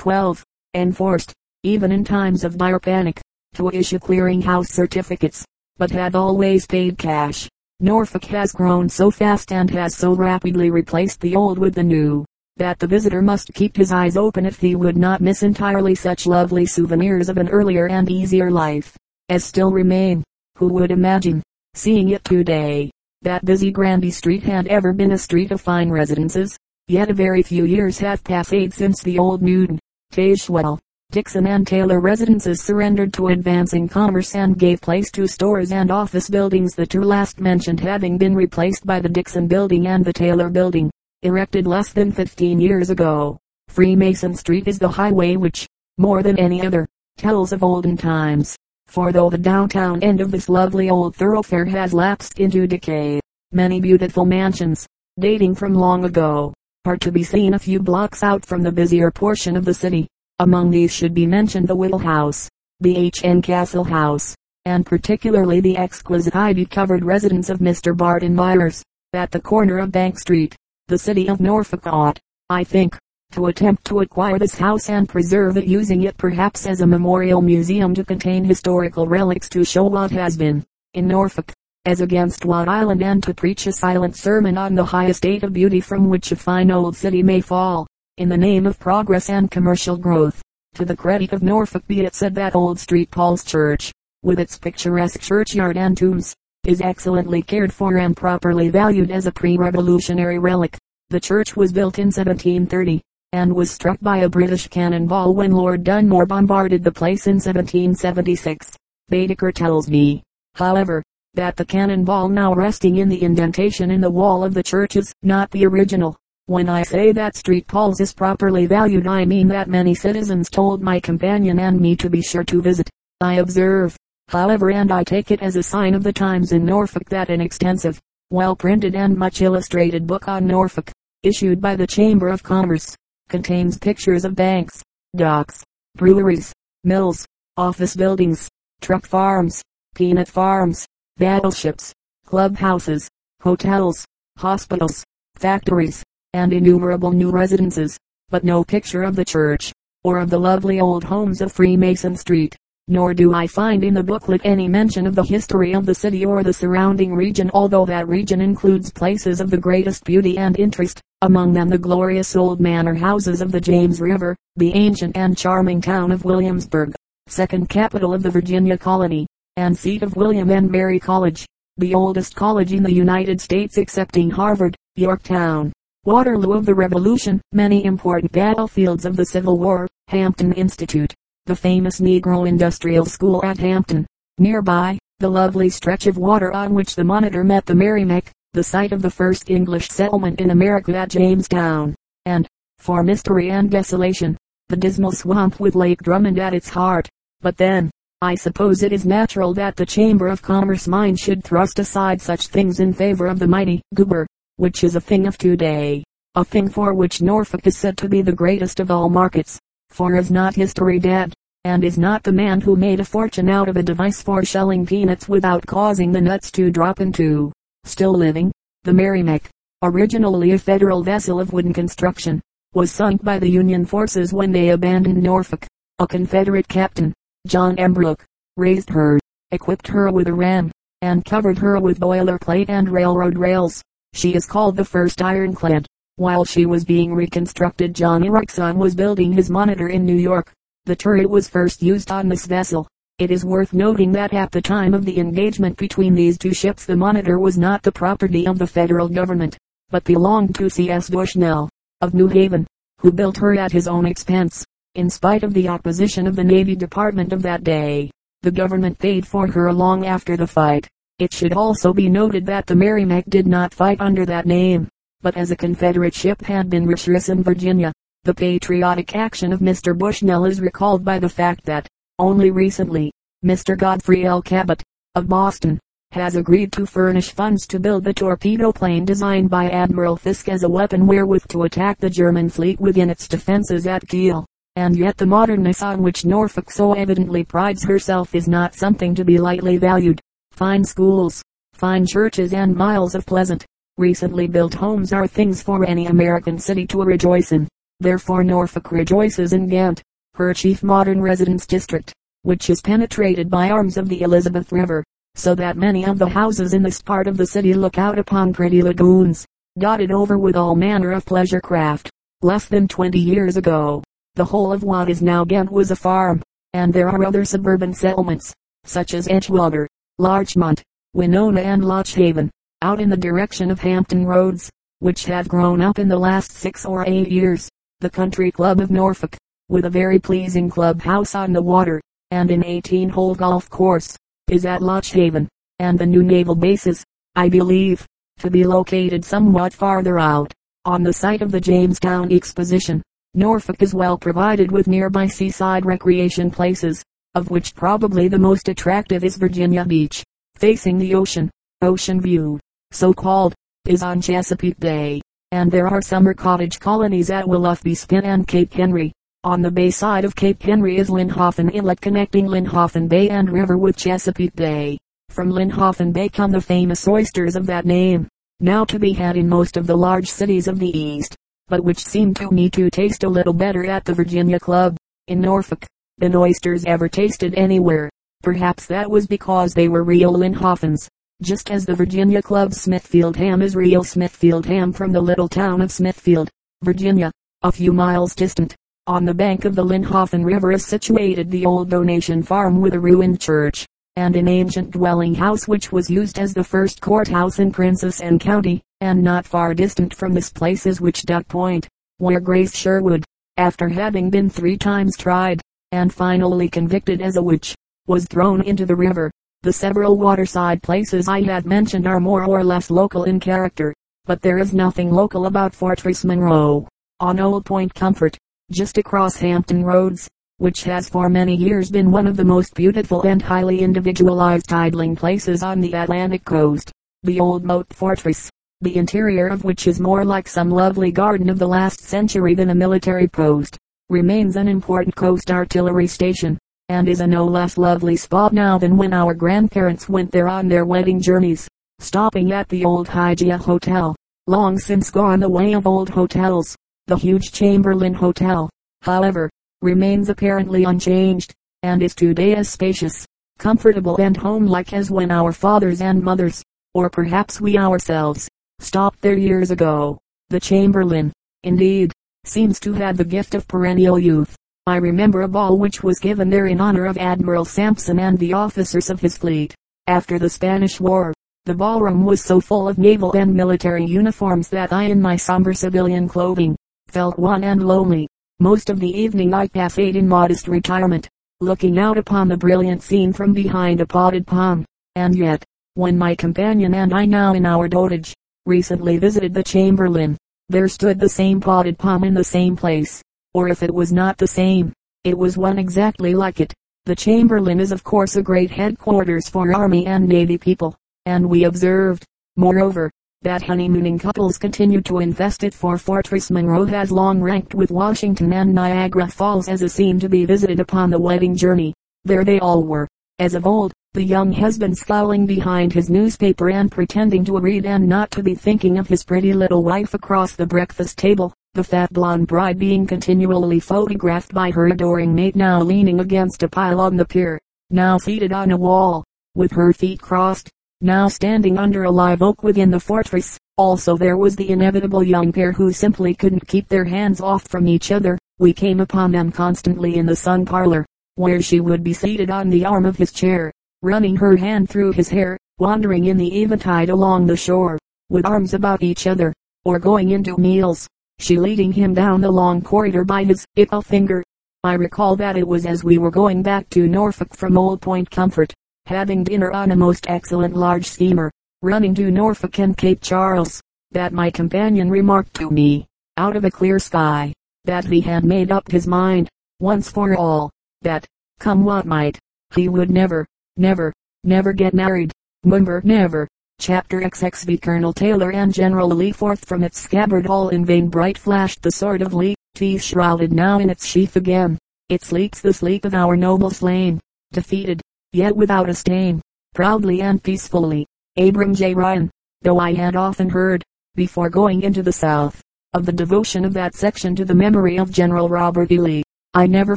12. Enforced, even in times of dire panic, to issue clearinghouse certificates, but had always paid cash. Norfolk has grown so fast and has so rapidly replaced the old with the new, that the visitor must keep his eyes open if he would not miss entirely such lovely souvenirs of an earlier and easier life, as still remain. Who would imagine, seeing it today, that busy Granby Street had ever been a street of fine residences? Yet a very few years have passed since the old Newton, Tazewell, Dixon and Taylor residences surrendered to advancing commerce and gave place to stores and office buildings the two last mentioned having been replaced by the Dixon building and the Taylor building, erected less than 15 years ago. Freemason Street is the highway which, more than any other, tells of olden times. For though the downtown end of this lovely old thoroughfare has lapsed into decay, many beautiful mansions, dating from long ago, are to be seen a few blocks out from the busier portion of the city. Among these should be mentioned the Whittle House, the H.N. Castle House, and particularly the exquisite ivy-covered residence of Mr. Barton Myers, at the corner of Bank Street. The city of Norfolk ought, I think, to attempt to acquire this house and preserve it using it perhaps as a memorial museum to contain historical relics to show what has been, in Norfolk, as against Wat Island and to preach a silent sermon on the high estate of beauty from which a fine old city may fall in the name of progress and commercial growth. To the credit of Norfolk be it said that old St. Paul's Church, with its picturesque churchyard and tombs, is excellently cared for and properly valued as a pre-revolutionary relic. The church was built in 1730, and was struck by a British cannonball when Lord Dunmore bombarded the place in 1776. Baedeker tells me, however, that the cannonball now resting in the indentation in the wall of the church is not the original, when I say that street Paul's is properly valued I mean that many citizens told my companion and me to be sure to visit. I observe, however and I take it as a sign of the times in Norfolk that an extensive, well printed and much illustrated book on Norfolk, issued by the Chamber of Commerce, contains pictures of banks, docks, breweries, mills, office buildings, truck farms, peanut farms, battleships, clubhouses, hotels, hospitals, factories, and innumerable new residences, but no picture of the church, or of the lovely old homes of Freemason Street. Nor do I find in the booklet any mention of the history of the city or the surrounding region although that region includes places of the greatest beauty and interest, among them the glorious old manor houses of the James River, the ancient and charming town of Williamsburg, second capital of the Virginia colony, and seat of William and Mary College, the oldest college in the United States excepting Harvard, Yorktown, Waterloo of the Revolution, many important battlefields of the Civil War, Hampton Institute, the famous Negro Industrial School at Hampton. Nearby, the lovely stretch of water on which the Monitor met the Merrimac, the site of the first English settlement in America at Jamestown, and, for mystery and desolation, the dismal swamp with Lake Drummond at its heart. But then, I suppose it is natural that the Chamber of Commerce mind should thrust aside such things in favor of the mighty Goober, which is a thing of today, a thing for which Norfolk is said to be the greatest of all markets. For is not history dead? And is not the man who made a fortune out of a device for shelling peanuts without causing the nuts to drop into, still living? The Merrimac, originally a federal vessel of wooden construction, was sunk by the Union forces when they abandoned Norfolk. A Confederate captain, John M. Brooke, raised her, equipped her with a ram, and covered her with boilerplate and railroad rails. She is called the first ironclad. While she was being reconstructed John Ericsson was building his monitor in New York. The turret was first used on this vessel. It is worth noting that at the time of the engagement between these two ships the monitor was not the property of the federal government, but belonged to C.S. Bushnell, of New Haven, who built her at his own expense. In spite of the opposition of the Navy Department of that day, the government paid for her long after the fight. It should also be noted that the Merrimac did not fight under that name, but as a Confederate ship had been rechristened Virginia. The patriotic action of Mr. Bushnell is recalled by the fact that, only recently, Mr. Godfrey L. Cabot, of Boston, has agreed to furnish funds to build the torpedo plane designed by Admiral Fiske as a weapon wherewith to attack the German fleet within its defenses at Kiel. And yet the modernness on which Norfolk so evidently prides herself is not something to be lightly valued fine schools, fine churches and miles of pleasant, recently built homes are things for any American city to rejoice in. Therefore Norfolk rejoices in Ghent, her chief modern residence district, which is penetrated by arms of the Elizabeth River, so that many of the houses in this part of the city look out upon pretty lagoons, dotted over with all manner of pleasure craft. Less than 20 years ago, the whole of what is now Ghent was a farm, and there are other suburban settlements, such as Edgewater, Larchmont, Winona and Loch Haven, out in the direction of Hampton Roads, which have grown up in the last six or eight years. The Country Club of Norfolk, with a very pleasing clubhouse on the water, and an 18-hole golf course, is at Loch Haven, and the new naval bases, I believe, to be located somewhat farther out, on the site of the Jamestown Exposition. Norfolk is well provided with nearby seaside recreation places, of which probably the most attractive is Virginia Beach, facing the ocean. Ocean View, so called, is on Chesapeake Bay, and there are summer cottage colonies at Willoughby Spit and Cape Henry. On the bay side of Cape Henry is Lynnhaven Inlet connecting Lynnhaven Bay and River with Chesapeake Bay. From Lynnhaven Bay come the famous oysters of that name, now to be had in most of the large cities of the East, but which seemed to me to taste a little better at the Virginia Club, in Norfolk, than oysters ever tasted anywhere. Perhaps that was because they were real Lynnhavens, just as the Virginia Club Smithfield ham is real Smithfield ham from the little town of Smithfield, Virginia, a few miles distant. On the bank of the Lynnhaven River is situated the old donation farm with a ruined church, and an ancient dwelling house which was used as the first courthouse in Princess Anne County, and not far distant from this place is Witch Duck Point, where Grace Sherwood, after having been three times tried, and finally convicted as a witch, was thrown into the river. The several waterside places I have mentioned are more or less local in character, but there is nothing local about Fortress Monroe. On Old Point Comfort, just across Hampton Roads, which has for many years been one of the most beautiful and highly individualized idling places on the Atlantic coast. The old moat fortress, the interior of which is more like some lovely garden of the last century than a military post, remains an important coast artillery station, and is a no less lovely spot now than when our grandparents went there on their wedding journeys, stopping at the old Hygeia Hotel, long since gone the way of old hotels. The huge Chamberlain Hotel, however, remains apparently unchanged, and is today as spacious, comfortable and homelike as when our fathers and mothers, or perhaps we ourselves, stopped there years ago. The Chamberlain, indeed, seems to have the gift of perennial youth. I remember a ball which was given there in honor of Admiral Sampson and the officers of his fleet. After the Spanish War, the ballroom was so full of naval and military uniforms that I in my somber civilian clothing, felt wan and lonely. Most of the evening I passed in modest retirement, looking out upon the brilliant scene from behind a potted palm. And yet, when my companion and I now in our dotage, recently visited the Chamberlain, there stood the same potted palm in the same place. Or if it was not the same, it was one exactly like it. The Chamberlain is of course a great headquarters for army and navy people, and we observed, moreover, that honeymooning couples continue to infest it for Fortress Monroe has long ranked with Washington and Niagara Falls as a scene to be visited upon the wedding journey. There they all were, as of old, the young husband scowling behind his newspaper and pretending to read and not to be thinking of his pretty little wife across the breakfast table, the fat blonde bride being continually photographed by her adoring mate now leaning against a pile on the pier, now seated on a wall, with her feet crossed, now standing under a live oak within the fortress. Also there was the inevitable young pair who simply couldn't keep their hands off from each other. We came upon them constantly in the sun parlor, where she would be seated on the arm of his chair, running her hand through his hair, wandering in the eventide along the shore, with arms about each other, or going into meals, she leading him down the long corridor by his little finger. I recall that it was as we were going back to Norfolk from Old Point Comfort, having dinner on a most excellent large steamer, running to Norfolk and Cape Charles, that my companion remarked to me, out of a clear sky, that he had made up his mind, once for all, that, come what might, he would never, never, never get married. Never, never. Chapter XXV Colonel Taylor and General Lee forth from its scabbard all in vain bright flashed the sword of Lee, teeth shrouded now in its sheath again. It sleeps the sleep of our noble slain, defeated, yet without a stain, proudly and peacefully. Abram J. Ryan, though I had often heard, before going into the South, of the devotion of that section to the memory of General Robert E. Lee. I never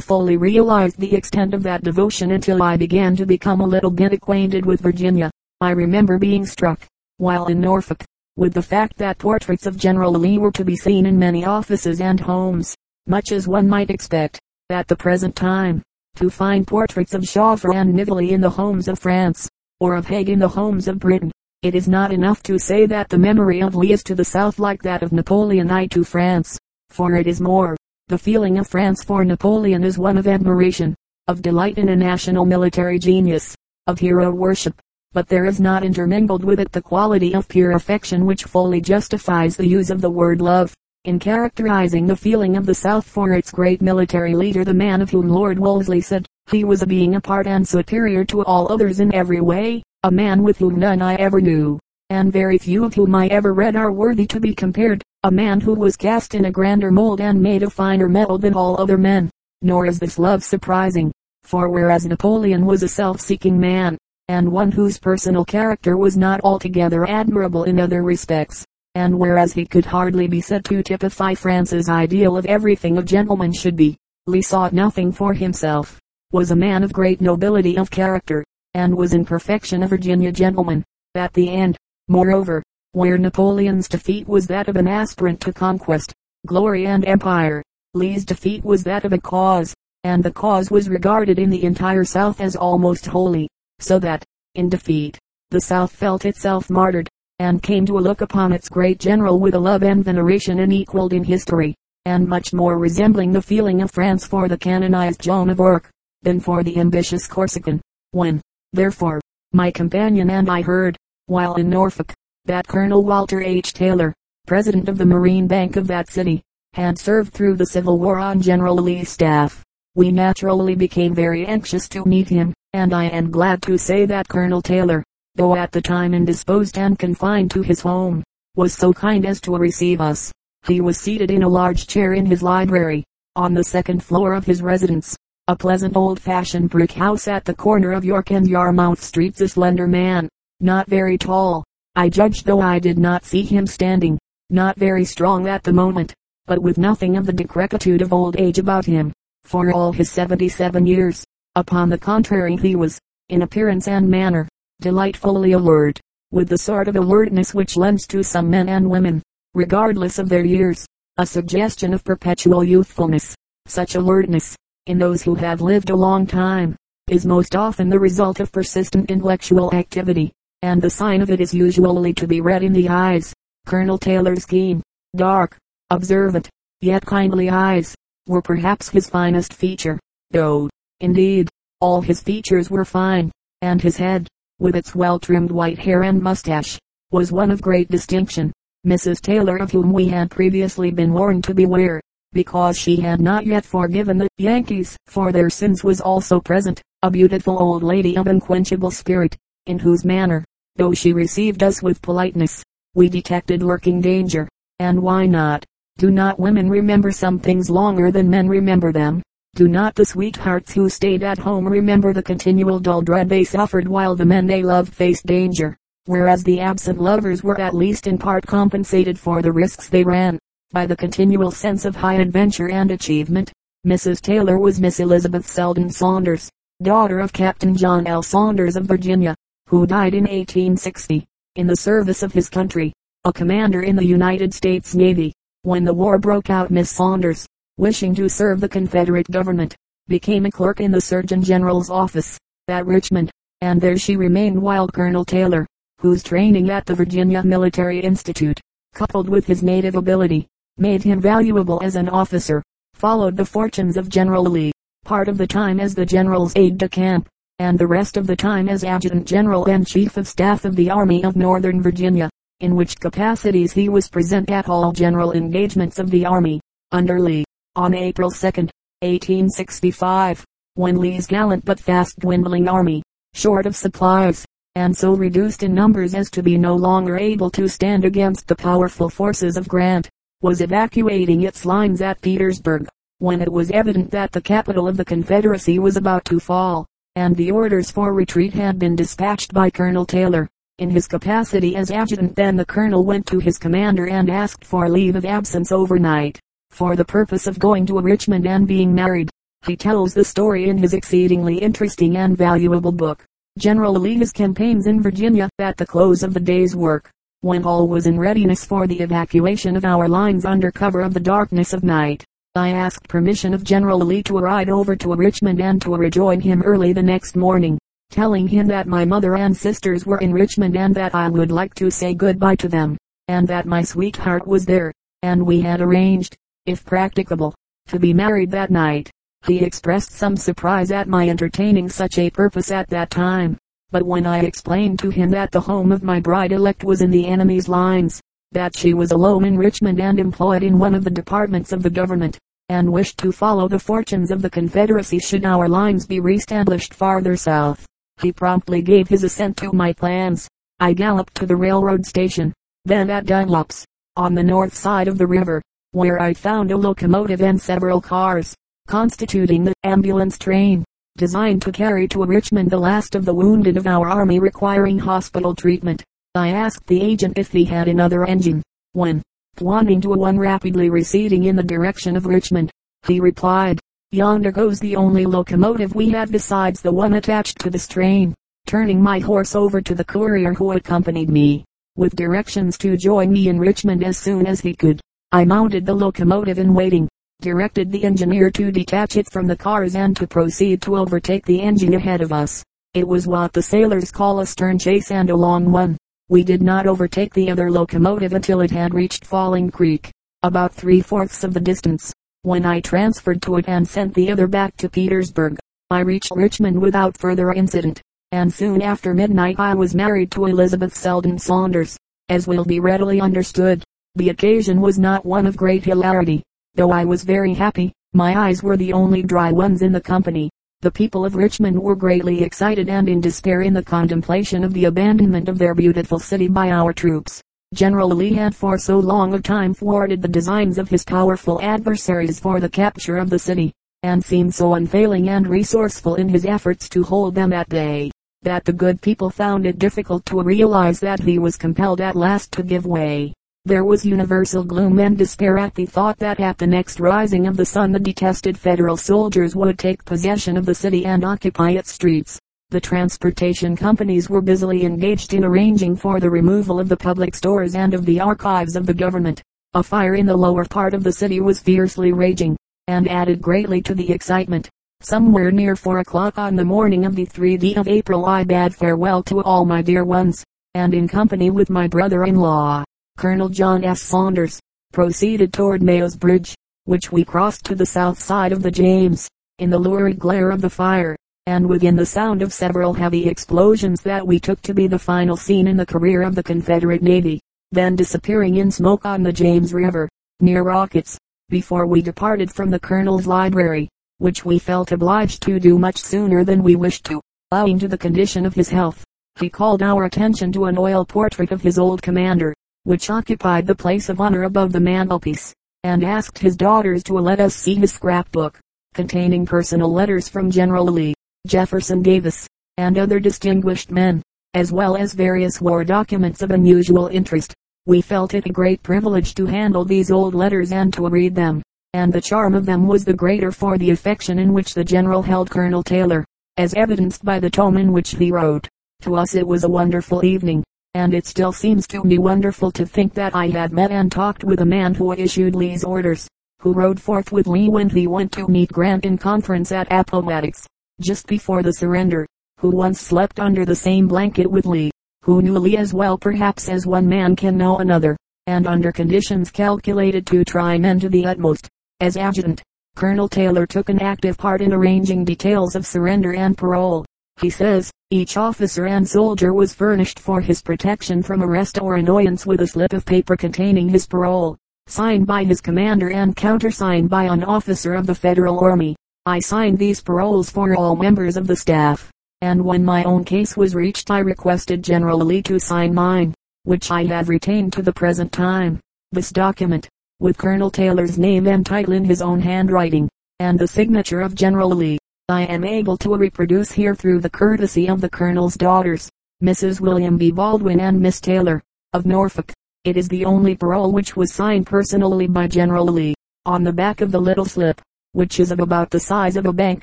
fully realized the extent of that devotion until I began to become a little bit acquainted with Virginia. I remember being struck, while in Norfolk, with the fact that portraits of General Lee were to be seen in many offices and homes, much as one might expect, at the present time, to find portraits of Joffre and Nivelle in the homes of France, or of Haig in the homes of Britain. It is not enough to say that the memory of Lee is to the South like that of Napoleon I to France, for it is more. The feeling of France for Napoleon is one of admiration, of delight in a national military genius, of hero worship, but there is not intermingled with it the quality of pure affection which fully justifies the use of the word love. In characterizing the feeling of the South for its great military leader the man of whom Lord Wolseley said, he was a being apart and superior to all others in every way, a man with whom none I ever knew, and very few of whom I ever read are worthy to be compared, a man who was cast in a grander mold and made of finer metal than all other men. Nor is this love surprising, for whereas Napoleon was a self-seeking man, and one whose personal character was not altogether admirable in other respects, and whereas he could hardly be said to typify France's ideal of everything a gentleman should be, Lee sought nothing for himself, was a man of great nobility of character, and was in perfection a Virginia gentleman. At the end, moreover, where Napoleon's defeat was that of an aspirant to conquest, glory and empire, Lee's defeat was that of a cause, and the cause was regarded in the entire South as almost holy so that, in defeat, the South felt itself martyred, and came to look upon its great general with a love and veneration unequaled in history, and much more resembling the feeling of France for the canonized Joan of Arc, than for the ambitious Corsican. When, therefore, my companion and I heard, while in Norfolk, that Colonel Walter H. Taylor, president of the Marine Bank of that city, had served through the Civil War on General Lee's staff, we naturally became very anxious to meet him and I am glad to say that Colonel Taylor, though at the time indisposed and confined to his home, was so kind as to receive us. He was seated in a large chair in his library, on the second floor of his residence, a pleasant old-fashioned brick house at the corner of York and Yarmouth streets. A slender man, not very tall, I judged though I did not see him standing, not very strong at the moment, but with nothing of the decrepitude of old age about him, for all his seventy-seven years. Upon the contrary he was, in appearance and manner, delightfully alert, with the sort of alertness which lends to some men and women, regardless of their years, a suggestion of perpetual youthfulness. Such alertness, in those who have lived a long time, is most often the result of persistent intellectual activity, and the sign of it is usually to be read in the eyes. Colonel Taylor's keen, dark, observant, yet kindly eyes, were perhaps his finest feature, though, Indeed, all his features were fine, and his head, with its well-trimmed white hair and mustache, was one of great distinction. Mrs. Taylor of whom we had previously been warned to beware, because she had not yet forgiven the Yankees for their sins was also present, a beautiful old lady of unquenchable spirit, in whose manner, though she received us with politeness, we detected lurking danger. And why not? Do not women remember some things longer than men remember them? Do not the sweethearts who stayed at home remember the continual dull dread they suffered while the men they loved faced danger, whereas the absent lovers were at least in part compensated for the risks they ran, by the continual sense of high adventure and achievement. Mrs. Taylor was Miss Elizabeth Selden Saunders, daughter of Captain John L. Saunders of Virginia, who died in 1860, in the service of his country, a commander in the United States Navy. When the war broke out Miss Saunders, wishing to serve the Confederate government, became a clerk in the Surgeon General's office at Richmond, and there she remained while Colonel Taylor, whose training at the Virginia Military Institute, coupled with his native ability, made him valuable as an officer, followed the fortunes of General Lee, part of the time as the general's aide-de-camp, and the rest of the time as adjutant general and chief of staff of the Army of Northern Virginia, in which capacities he was present at all general engagements of the army, under Lee. On April 2, 1865, when Lee's gallant but fast dwindling army, short of supplies, and so reduced in numbers as to be no longer able to stand against the powerful forces of Grant, was evacuating its lines at Petersburg, when it was evident that the capital of the Confederacy was about to fall, and the orders for retreat had been dispatched by Colonel Taylor, In his capacity as adjutant then the colonel went to his commander and asked for leave of absence overnight, for the purpose of going to a Richmond and being married. He tells the story in his exceedingly interesting and valuable book, General Lee's Campaigns in Virginia, at the close of the day's work, when all was in readiness for the evacuation of our lines under cover of the darkness of night. I asked permission of General Lee to ride over to Richmond and to rejoin him early the next morning, telling him that my mother and sisters were in Richmond and that I would like to say goodbye to them, and that my sweetheart was there, and we had arranged, if practicable, to be married that night. He expressed some surprise at my entertaining such a purpose at that time, but when I explained to him that the home of my bride-elect was in the enemy's lines, that she was alone in Richmond and employed in one of the departments of the government, and wished to follow the fortunes of the Confederacy should our lines be reestablished farther south. He promptly gave his assent to my plans. I galloped to the railroad station, then at Dunlop's, on the north side of the river, where I found a locomotive and several cars, constituting the ambulance train, designed to carry to Richmond the last of the wounded of our army requiring hospital treatment. I asked the agent if he had another engine, when, pointing to one rapidly receding in the direction of Richmond, he replied, Yonder goes the only locomotive we have besides the one attached to this train. Turning my horse over to the courier who accompanied me, with directions to join me in Richmond as soon as he could, I mounted the locomotive in waiting, directed the engineer to detach it from the cars and to proceed to overtake the engine ahead of us. It was what the sailors call a stern chase and a long one. We did not overtake the other locomotive until it had reached Falling Creek, about three-fourths of the distance, when I transferred to it and sent the other back to Petersburg. I reached Richmond without further incident, and soon after midnight I was married to Elizabeth Selden Saunders. As will be readily understood, the occasion was not one of great hilarity, though I was very happy. My eyes were the only dry ones in the company. The people of Richmond were greatly excited and in despair in the contemplation of the abandonment of their beautiful city by our troops. General Lee had for so long a time thwarted the designs of his powerful adversaries for the capture of the city, and seemed so unfailing and resourceful in his efforts to hold them at bay, that the good people found it difficult to realize that he was compelled at last to give way. There was universal gloom and despair at the thought that at the next rising of the sun the detested federal soldiers would take possession of the city and occupy its streets. The transportation companies were busily engaged in arranging for the removal of the public stores and of the archives of the government. A fire in the lower part of the city was fiercely raging, and added greatly to the excitement. Somewhere near four o'clock on the morning of the 3d of April I bade farewell to all my dear ones, and in company with my brother-in-law, Colonel John S. Saunders, proceeded toward Mayo's Bridge, which we crossed to the south side of the James, in the lurid glare of the fire, and within the sound of several heavy explosions that we took to be the final scene in the career of the Confederate Navy, then disappearing in smoke on the James River, near Rocketts, before we departed from the Colonel's library, which we felt obliged to do much sooner than we wished to, owing to the condition of his health. He called our attention to an oil portrait of his old commander, which occupied the place of honor above the mantelpiece, and asked his daughters to let us see his scrapbook, containing personal letters from General Lee, Jefferson Davis, and other distinguished men, as well as various war documents of unusual interest. We felt it a great privilege to handle these old letters and to read them, and the charm of them was the greater for the affection in which the general held Colonel Taylor, as evidenced by the tone in which he wrote. To us it was a wonderful evening and it still seems to me wonderful to think that I had met and talked with a man who issued Lee's orders, who rode forth with Lee when he went to meet Grant in conference at Appomattox, just before the surrender, who once slept under the same blanket with Lee, who knew Lee as well perhaps as one man can know another, and under conditions calculated to try men to the utmost. As adjutant, Colonel Taylor took an active part in arranging details of surrender and parole. He says, each officer and soldier was furnished for his protection from arrest or annoyance with a slip of paper containing his parole, signed by his commander and countersigned by an officer of the Federal Army. I signed these paroles for all members of the staff, and when my own case was reached I requested General Lee to sign mine, which I have retained to the present time. This document, with Colonel Taylor's name and title in his own handwriting, and the signature of General Lee, I am able to reproduce here through the courtesy of the Colonel's daughters. Mrs. William B. Baldwin and Miss Taylor, of Norfolk. It is the only parole which was signed personally by General Lee. On the back of the little slip, which is of about the size of a bank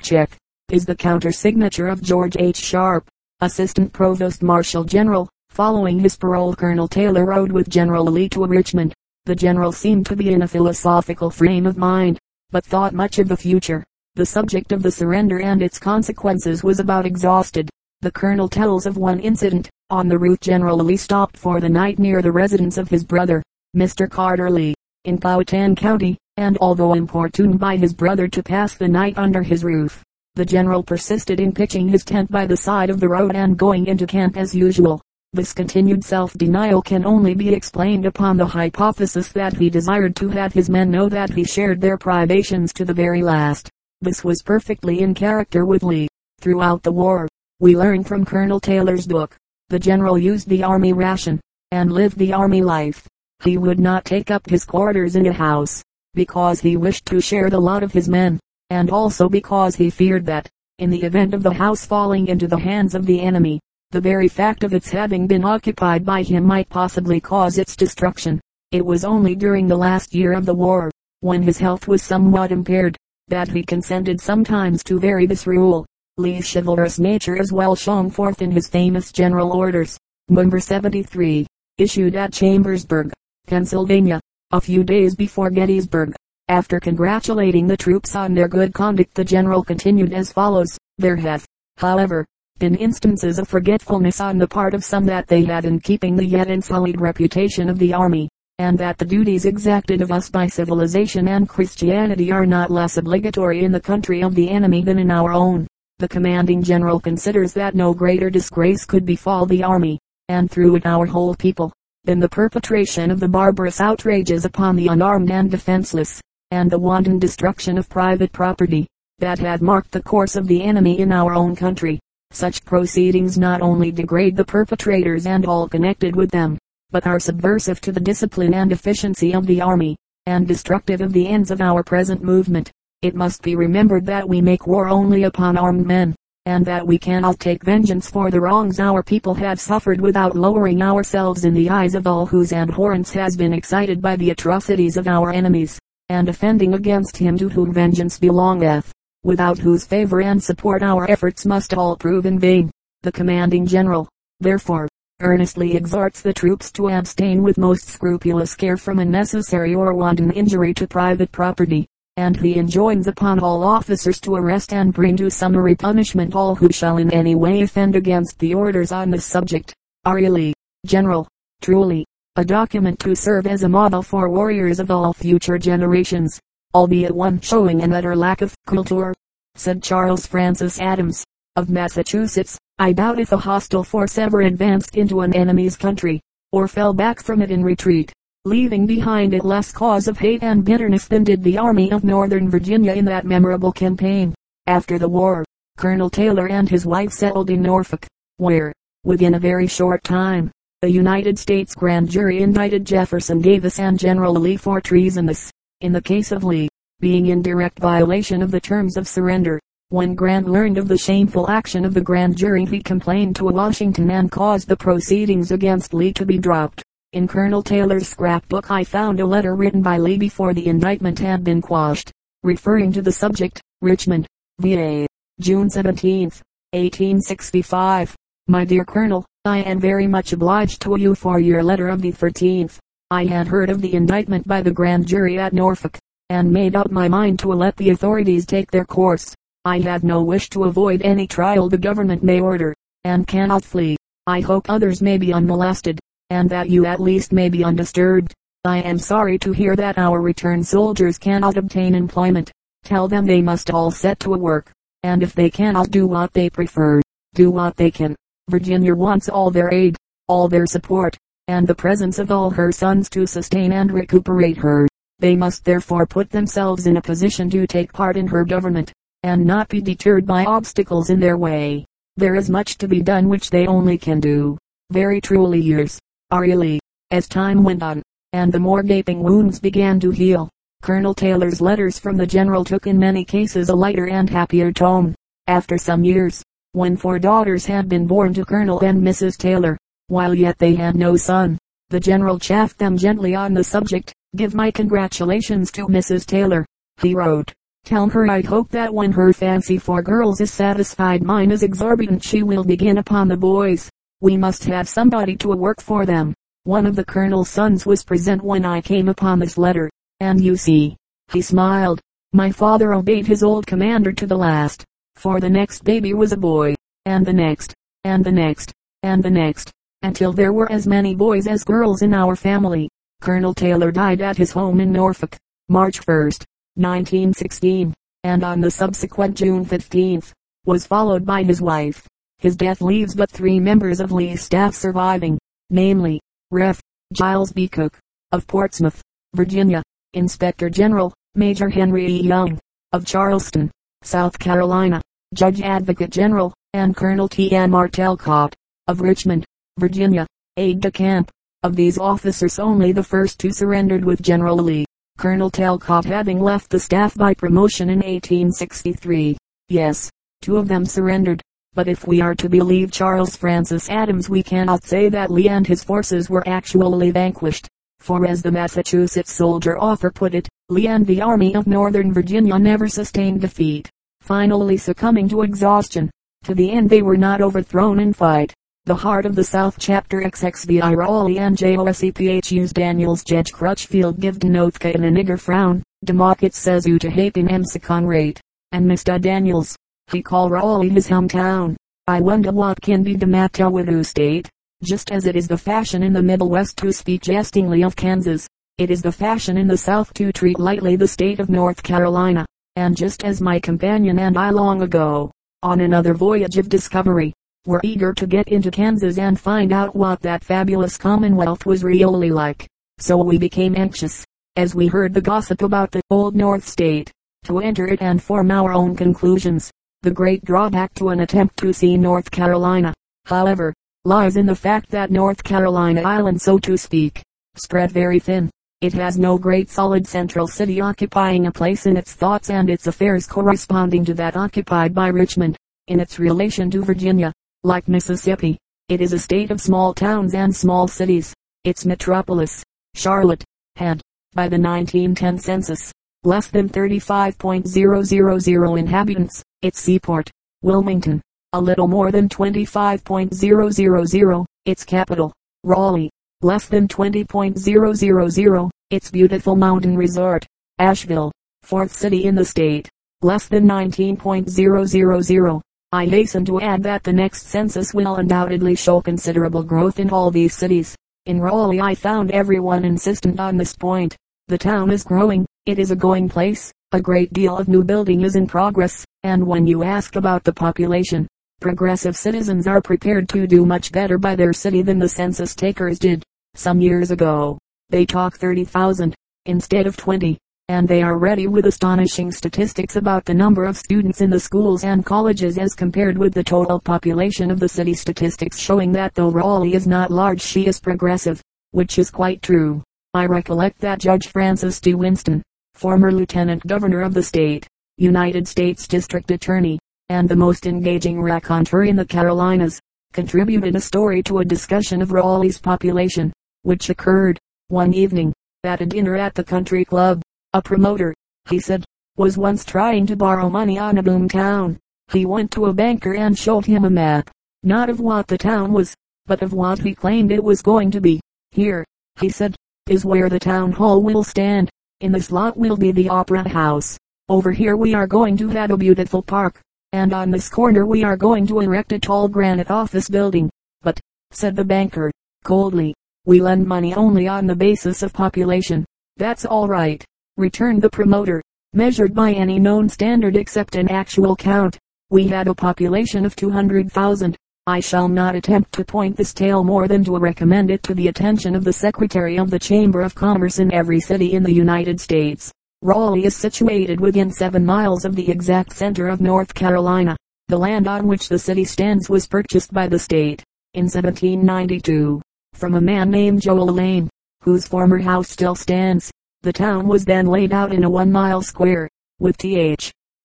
check, is the counter signature of George H. Sharpe, Assistant Provost Marshal General. Following his parole Colonel Taylor rode with General Lee to Richmond. The general seemed to be in a philosophical frame of mind, but thought much of the future. The subject of the surrender and its consequences was about exhausted. The colonel tells of one incident. On the route General Lee stopped for the night near the residence of his brother, Mr. Carter Lee, in Powhatan County, and although importuned by his brother to pass the night under his roof, the general persisted in pitching his tent by the side of the road and going into camp as usual. This continued self-denial can only be explained upon the hypothesis that he desired to have his men know that he shared their privations to the very last. This was perfectly in character with Lee. Throughout the war, we learn from Colonel Taylor's book, the general used the army ration, and lived the army life. He would not take up his quarters in a house, because he wished to share the lot of his men, and also because he feared that, in the event of the house falling into the hands of the enemy, the very fact of its having been occupied by him might possibly cause its destruction. It was only during the last year of the war, when his health was somewhat impaired, that he consented sometimes to vary this rule. Lee's chivalrous nature is well shown forth in his famous general orders, number 73, issued at Chambersburg, Pennsylvania, a few days before Gettysburg. After congratulating the troops on their good conduct the general continued as follows, there have, however, been instances of forgetfulness on the part of some that they had in keeping the yet unsullied reputation of the army and that the duties exacted of us by civilization and Christianity are not less obligatory in the country of the enemy than in our own. The commanding general considers that no greater disgrace could befall the army, and through it our whole people, than the perpetration of the barbarous outrages upon the unarmed and defenseless, and the wanton destruction of private property, that had marked the course of the enemy in our own country. Such proceedings not only degrade the perpetrators and all connected with them, but are subversive to the discipline and efficiency of the army, and destructive of the ends of our present movement. It must be remembered that we make war only upon armed men, and that we cannot take vengeance for the wrongs our people have suffered without lowering ourselves in the eyes of all whose abhorrence has been excited by the atrocities of our enemies, and offending against him to whom vengeance belongeth, without whose favor and support our efforts must all prove in vain. The commanding general, therefore, earnestly exhorts the troops to abstain with most scrupulous care from unnecessary or wanton injury to private property, and he enjoins upon all officers to arrest and bring to summary punishment all who shall in any way offend against the orders on this subject. Ariely, General, truly, a document to serve as a model for warriors of all future generations, albeit one showing an utter lack of culture, said Charles Francis Adams, of Massachusetts. I doubt if a hostile force ever advanced into an enemy's country, or fell back from it in retreat, leaving behind it less cause of hate and bitterness than did the Army of Northern Virginia in that memorable campaign. After the war, Colonel Taylor and his wife settled in Norfolk, where, within a very short time, the United States grand jury indicted Jefferson Davis and General Lee for treasonous, in the case of Lee, being in direct violation of the terms of surrender. When Grant learned of the shameful action of the grand jury he complained to Washington and caused the proceedings against Lee to be dropped. In Colonel Taylor's scrapbook I found a letter written by Lee before the indictment had been quashed, referring to the subject, Richmond, VA, June 17, 1865. My dear Colonel, I am very much obliged to you for your letter of the 13th. I had heard of the indictment by the grand jury at Norfolk, and made up my mind to let the authorities take their course. I have no wish to avoid any trial the government may order, and cannot flee. I hope others may be unmolested, and that you at least may be undisturbed. I am sorry to hear that our returned soldiers cannot obtain employment. Tell them they must all set to work, and if they cannot do what they prefer, do what they can. Virginia wants all their aid, all their support, and the presence of all her sons to sustain and recuperate her. They must therefore put themselves in a position to take part in her government and not be deterred by obstacles in their way. There is much to be done which they only can do. Very truly yours, Ariely. As time went on, and the more gaping wounds began to heal, Colonel Taylor's letters from the general took in many cases a lighter and happier tone. After some years, when four daughters had been born to Colonel and Mrs. Taylor, while yet they had no son. The general chaffed them gently on the subject. Give my congratulations to Mrs. Taylor, he wrote. Tell her I hope that when her fancy for girls is satisfied mine is exorbitant she will begin upon the boys. We must have somebody to work for them. One of the colonel's sons was present when I came upon this letter, and you see, he smiled. My father obeyed his old commander to the last, for the next baby was a boy, and the next, and the next, and the next, until there were as many boys as girls in our family. Colonel Taylor died at his home in Norfolk, March 1, 1916, and on the subsequent June 15, was followed by his wife. His death leaves but three members of Lee's staff surviving, namely, Ref. Giles B. Cooke, of Portsmouth, Virginia, Inspector General, Major Henry E. Young, of Charleston, South Carolina, Judge Advocate General, and Colonel T. M. R. Talcott, of Richmond, Virginia, aide-de-camp, of these officers only the first two surrendered with General Lee, Colonel Talcott having left the staff by promotion in 1863. Yes, two of them surrendered. But if we are to believe Charles Francis Adams we cannot say that Lee and his forces were actually vanquished. For as the Massachusetts soldier author put it, Lee and the Army of Northern Virginia never sustained defeat, finally succumbing to exhaustion. To the end they were not overthrown in fight. The Heart of the South Chapter XXVI Raleigh and Josephus Daniels Judge Crutchfield give Denotka in a nigger frown. Democket says you to hating MC Conrad. And Mr. Daniels, he call Raleigh his hometown. I wonder what can be the matter with you state. Just as it is the fashion in the Middle West to speak jestingly of Kansas, it is the fashion in the South to treat lightly the state of North Carolina. And just as my companion and I long ago, on another voyage of discovery, were eager to get into Kansas and find out what that fabulous commonwealth was really like. So we became anxious, as we heard the gossip about the old North State, to enter it and form our own conclusions. The great drawback to an attempt to see North Carolina, however, lies in the fact that North Carolina Island so to speak, spread very thin. It has no great solid central city occupying a place in its thoughts and its affairs corresponding to that occupied by Richmond, in its relation to Virginia. Like Mississippi, it is a state of small towns and small cities. Its metropolis, Charlotte, had, by the 1910 census, less than 35.000 inhabitants. Its seaport, Wilmington, a little more than 25.000. Its capital, Raleigh, less than 20.000. Its beautiful mountain resort, Asheville, fourth city in the state, less than 19.000. I hasten to add that the next census will undoubtedly show considerable growth in all these cities. In Raleigh I found everyone insistent on this point. The town is growing, it is a going place, a great deal of new building is in progress, and when you ask about the population, progressive citizens are prepared to do much better by their city than the census takers did. Some years ago, they talk 30,000, instead of 20 and they are ready with astonishing statistics about the number of students in the schools and colleges as compared with the total population of the city statistics showing that though Raleigh is not large she is progressive, which is quite true. I recollect that Judge Francis D. Winston, former lieutenant governor of the state, United States District Attorney, and the most engaging raconteur in the Carolinas, contributed a story to a discussion of Raleigh's population, which occurred, one evening, at a dinner at the country club. A promoter, he said, was once trying to borrow money on a boom town. He went to a banker and showed him a map, not of what the town was, but of what he claimed it was going to be. Here, he said, is where the town hall will stand. In this lot will be the opera house. Over here we are going to have a beautiful park, and on this corner we are going to erect a tall granite office building. But, said the banker, coldly, we lend money only on the basis of population. That's all right returned the promoter. Measured by any known standard except an actual count, we had a population of 200,000. I shall not attempt to point this tale more than to recommend it to the attention of the Secretary of the Chamber of Commerce in every city in the United States. Raleigh is situated within seven miles of the exact center of North Carolina. The land on which the city stands was purchased by the state in 1792 from a man named Joel Lane, whose former house still stands. The town was then laid out in a one mile square, with Th.